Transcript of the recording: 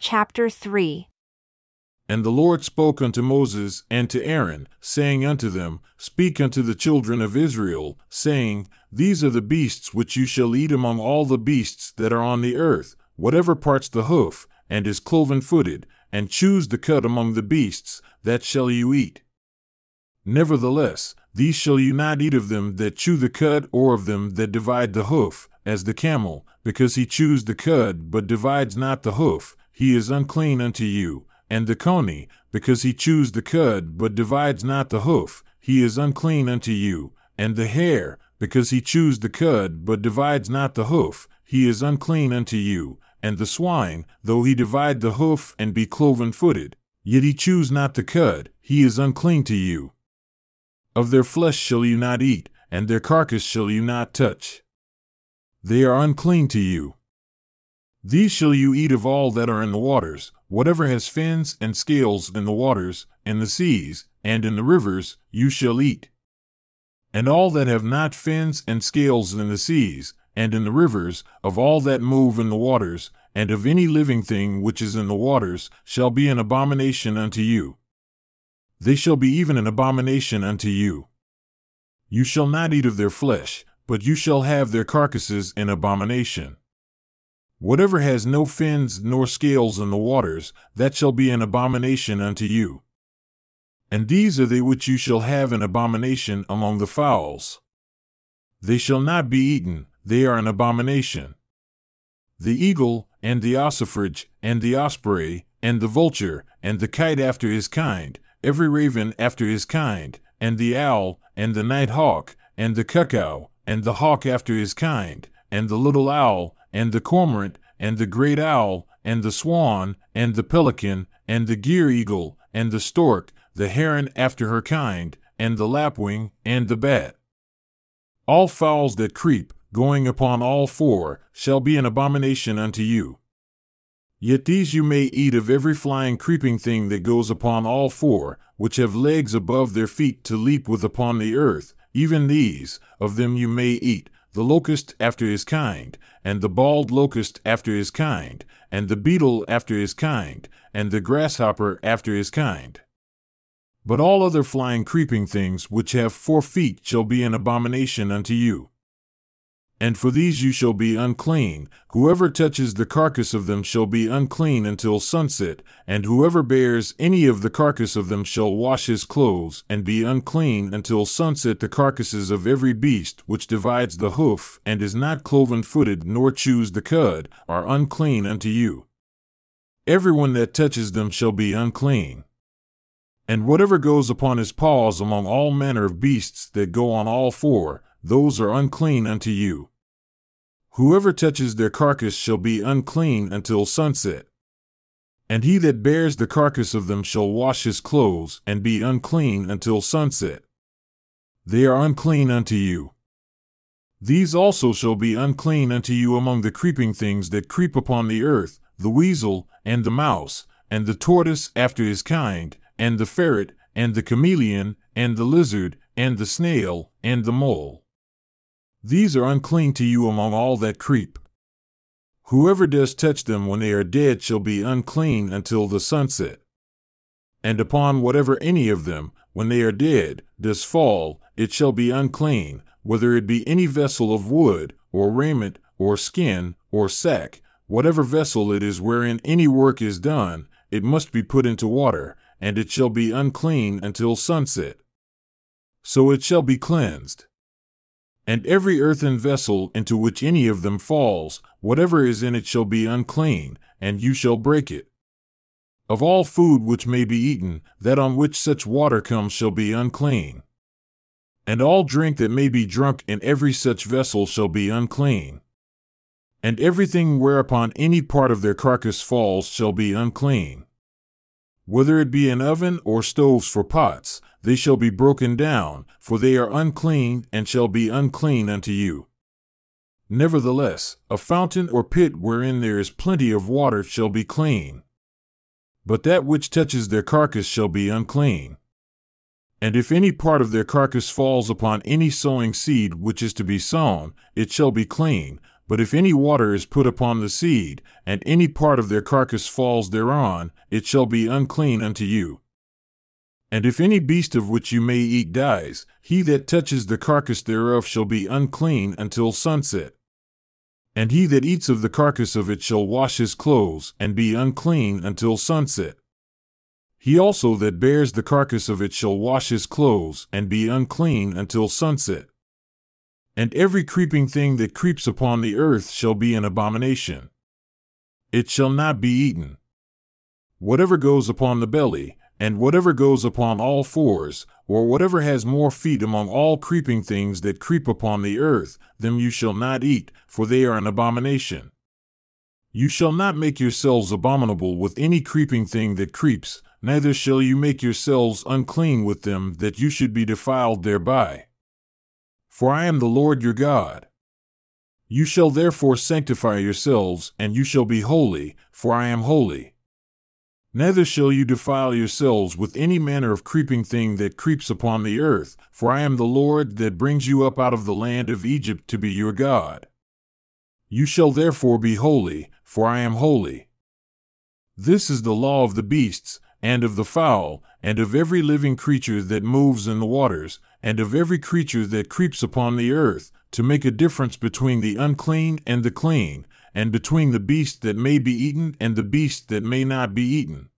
Chapter 3 And the Lord spoke unto Moses and to Aaron, saying unto them, Speak unto the children of Israel, saying, These are the beasts which you shall eat among all the beasts that are on the earth, whatever parts the hoof, and is cloven footed, and chews the cud among the beasts, that shall you eat. Nevertheless, these shall you not eat of them that chew the cud, or of them that divide the hoof, as the camel, because he chews the cud, but divides not the hoof, he is unclean unto you, and the coney, because he chews the cud, but divides not the hoof, he is unclean unto you, and the hare, because he chews the cud, but divides not the hoof, he is unclean unto you, and the swine, though he divide the hoof and be cloven footed, yet he chews not the cud, he is unclean to you. Of their flesh shall you not eat, and their carcass shall you not touch. They are unclean to you. These shall you eat of all that are in the waters, whatever has fins and scales in the waters, in the seas, and in the rivers, you shall eat. And all that have not fins and scales in the seas, and in the rivers, of all that move in the waters, and of any living thing which is in the waters, shall be an abomination unto you. They shall be even an abomination unto you. You shall not eat of their flesh, but you shall have their carcasses in abomination. Whatever has no fins nor scales in the waters, that shall be an abomination unto you. And these are they which you shall have an abomination among the fowls. They shall not be eaten, they are an abomination. The eagle, and the ossifrage, and the osprey, and the vulture, and the kite after his kind, every raven after his kind, and the owl, and the night hawk, and the cuckoo, and the hawk after his kind, and the little owl, and the cormorant, and the great owl, and the swan, and the pelican, and the gier eagle, and the stork, the heron after her kind, and the lapwing, and the bat. All fowls that creep, going upon all four, shall be an abomination unto you. Yet these you may eat of every flying creeping thing that goes upon all four, which have legs above their feet to leap with upon the earth, even these, of them you may eat, the locust after his kind, and the bald locust after his kind, and the beetle after his kind, and the grasshopper after his kind. But all other flying creeping things which have four feet shall be an abomination unto you. And for these you shall be unclean. Whoever touches the carcass of them shall be unclean until sunset, and whoever bears any of the carcass of them shall wash his clothes, and be unclean until sunset. The carcasses of every beast which divides the hoof, and is not cloven footed, nor chews the cud, are unclean unto you. Everyone that touches them shall be unclean. And whatever goes upon his paws among all manner of beasts that go on all four, those are unclean unto you. Whoever touches their carcass shall be unclean until sunset. And he that bears the carcass of them shall wash his clothes, and be unclean until sunset. They are unclean unto you. These also shall be unclean unto you among the creeping things that creep upon the earth, the weasel, and the mouse, and the tortoise after his kind, and the ferret, and the chameleon, and the lizard, and the snail, and the mole. These are unclean to you among all that creep. Whoever does touch them when they are dead shall be unclean until the sunset. And upon whatever any of them, when they are dead, does fall, it shall be unclean, whether it be any vessel of wood, or raiment, or skin, or sack, whatever vessel it is wherein any work is done, it must be put into water, and it shall be unclean until sunset. So it shall be cleansed. And every earthen vessel into which any of them falls, whatever is in it shall be unclean, and you shall break it. Of all food which may be eaten, that on which such water comes shall be unclean. And all drink that may be drunk in every such vessel shall be unclean. And everything whereupon any part of their carcass falls shall be unclean. Whether it be an oven or stoves for pots, they shall be broken down, for they are unclean, and shall be unclean unto you. Nevertheless, a fountain or pit wherein there is plenty of water shall be clean. But that which touches their carcass shall be unclean. And if any part of their carcass falls upon any sowing seed which is to be sown, it shall be clean, But if any water is put upon the seed, and any part of their carcass falls thereon, it shall be unclean unto you. And if any beast of which you may eat dies, he that touches the carcass thereof shall be unclean until sunset. And he that eats of the carcass of it shall wash his clothes, and be unclean until sunset. He also that bears the carcass of it shall wash his clothes, and be unclean until sunset. And every creeping thing that creeps upon the earth shall be an abomination. It shall not be eaten. Whatever goes upon the belly, and whatever goes upon all fours, or whatever has more feet among all creeping things that creep upon the earth, them you shall not eat, for they are an abomination. You shall not make yourselves abominable with any creeping thing that creeps, neither shall you make yourselves unclean with them that you should be defiled thereby. For I am the Lord your God. You shall therefore sanctify yourselves, and you shall be holy, for I am holy. Neither shall you defile yourselves with any manner of creeping thing that creeps upon the earth, for I am the Lord that brings you up out of the land of Egypt to be your God. You shall therefore be holy, for I am holy. This is the law of the beasts, and of the fowl, and of every living creature that moves in the waters, and of every creature that creeps upon the earth, to make a difference between the unclean and the clean, and between the beast that may be eaten and the beast that may not be eaten.